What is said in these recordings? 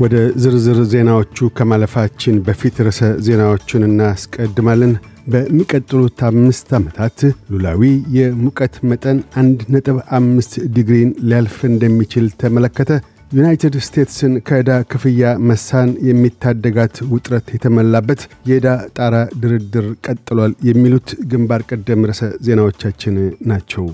ወደ ዝርዝር ዜናዎቹ ከማለፋችን በፊት ርዕሰ ዜናዎቹን እናስቀድማለን። በሚቀጥሉት አምስት ዓመታት ሉላዊ የሙቀት መጠን አንድ ነጥብ አምስት ዲግሪን ሊያልፍ እንደሚችል ተመለከተ። ዩናይትድ ስቴትስን ከዕዳ ክፍያ መሳን የሚታደጋት ውጥረት የተሞላበት የዕዳ ጣራ ድርድር ቀጥሏል። የሚሉት ግንባር ቀደም ርዕሰ ዜናዎቻችን ናቸው።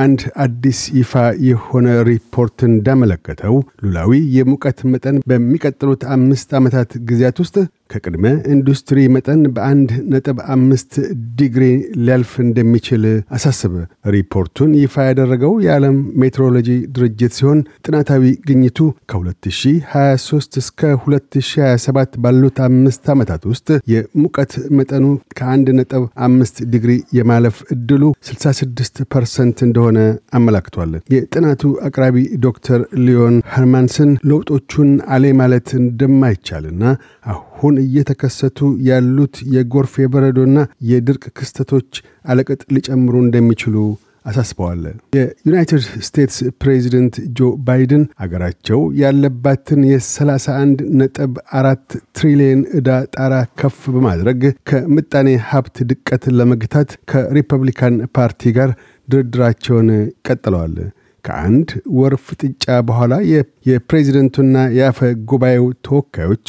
አንድ አዲስ ይፋ የሆነ ሪፖርት እንዳመለከተው ሉላዊ የሙቀት መጠን በሚቀጥሉት አምስት ዓመታት ጊዜያት ውስጥ ከቅድመ ኢንዱስትሪ መጠን በአንድ ነጥብ አምስት ዲግሪ ሊያልፍ እንደሚችል አሳሰበ። ሪፖርቱን ይፋ ያደረገው የዓለም ሜትሮሎጂ ድርጅት ሲሆን ጥናታዊ ግኝቱ ከ2023 እስከ 2027 ባሉት አምስት ዓመታት ውስጥ የሙቀት መጠኑ ከአንድ ነጥብ አምስት ዲግሪ የማለፍ እድሉ 66 ፐርሰንት እንደሆነ አመላክቷል። የጥናቱ አቅራቢ ዶክተር ሊዮን ኸርማንስን ለውጦቹን አሌ ማለት እንደማይቻልና አሁን እየተከሰቱ ያሉት የጎርፍ የበረዶና የድርቅ ክስተቶች አለቅጥ ሊጨምሩ እንደሚችሉ አሳስበዋል። የዩናይትድ ስቴትስ ፕሬዚደንት ጆ ባይደን አገራቸው ያለባትን የ31 ነጥብ አራት ትሪሊየን ዕዳ ጣራ ከፍ በማድረግ ከምጣኔ ሀብት ድቀት ለመግታት ከሪፐብሊካን ፓርቲ ጋር ድርድራቸውን ቀጥለዋል። ከአንድ ወር ፍጥጫ በኋላ የፕሬዚደንቱና የአፈ ጉባኤው ተወካዮች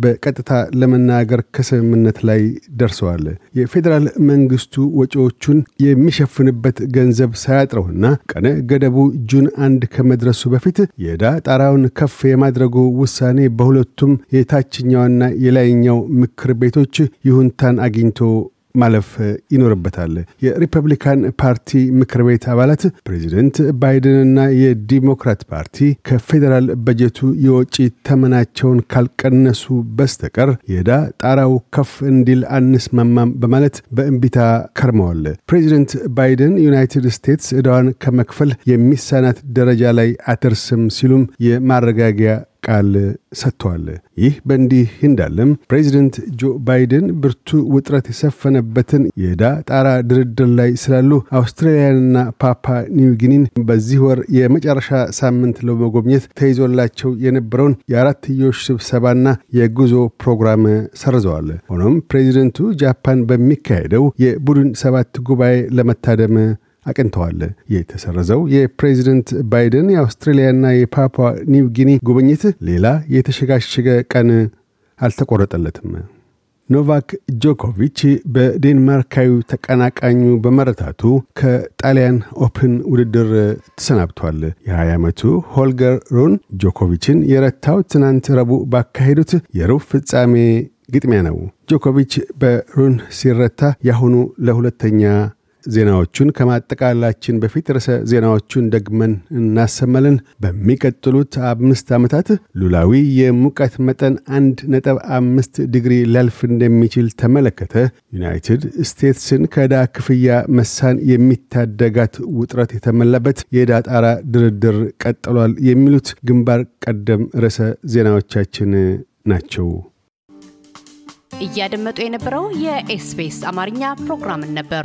በቀጥታ ለመናገር ከስምምነት ላይ ደርሰዋል። የፌዴራል መንግስቱ ወጪዎቹን የሚሸፍንበት ገንዘብ ሳያጥረውና ቀነ ገደቡ ጁን አንድ ከመድረሱ በፊት የዕዳ ጣራውን ከፍ የማድረጉ ውሳኔ በሁለቱም የታችኛውና የላይኛው ምክር ቤቶች ይሁንታን አግኝቶ ማለፍ ይኖርበታል። የሪፐብሊካን ፓርቲ ምክር ቤት አባላት ፕሬዚደንት ባይደንና የዲሞክራት ፓርቲ ከፌዴራል በጀቱ የወጪ ተመናቸውን ካልቀነሱ በስተቀር የዕዳ ጣራው ከፍ እንዲል አንስማማም በማለት በእንቢታ ከርመዋል። ፕሬዚደንት ባይደን ዩናይትድ ስቴትስ ዕዳዋን ከመክፈል የሚሳናት ደረጃ ላይ አትደርስም ሲሉም የማረጋጊያ ቃል ሰጥተዋል። ይህ በእንዲህ እንዳለም ፕሬዚደንት ጆ ባይደን ብርቱ ውጥረት የሰፈነበትን የዕዳ ጣራ ድርድር ላይ ስላሉ አውስትራሊያንና ፓፓ ኒውጊኒን በዚህ ወር የመጨረሻ ሳምንት ለመጎብኘት ተይዞላቸው የነበረውን የአራትዮሽ ስብሰባና የጉዞ ፕሮግራም ሰርዘዋል። ሆኖም ፕሬዚደንቱ ጃፓን በሚካሄደው የቡድን ሰባት ጉባኤ ለመታደም አቅንተዋል። የተሰረዘው የፕሬዚደንት ባይደን የአውስትሬልያና የፓፓ ኒው ጊኒ ጉብኝት ሌላ የተሸጋሸገ ቀን አልተቆረጠለትም። ኖቫክ ጆኮቪች በዴንማርካዊ ተቀናቃኙ በመረታቱ ከጣሊያን Open ውድድር ተሰናብቷል። የ20 ዓመቱ ሆልገር ሩን ጆኮቪችን የረታው ትናንት ረቡዕ ባካሄዱት የሩብ ፍጻሜ ግጥሚያ ነው። ጆኮቪች በሩን ሲረታ ያሁኑ ለሁለተኛ ዜናዎቹን ከማጠቃላችን በፊት ርዕሰ ዜናዎቹን ደግመን እናሰማለን። በሚቀጥሉት አምስት ዓመታት ሉላዊ የሙቀት መጠን አንድ ነጥብ አምስት ዲግሪ ሊያልፍ እንደሚችል ተመለከተ። ዩናይትድ ስቴትስን ከዕዳ ክፍያ መሳን የሚታደጋት ውጥረት የተሞላበት የዕዳ ጣራ ድርድር ቀጥሏል። የሚሉት ግንባር ቀደም ርዕሰ ዜናዎቻችን ናቸው። እያደመጡ የነበረው የኤስቢኤስ አማርኛ ፕሮግራምን ነበር።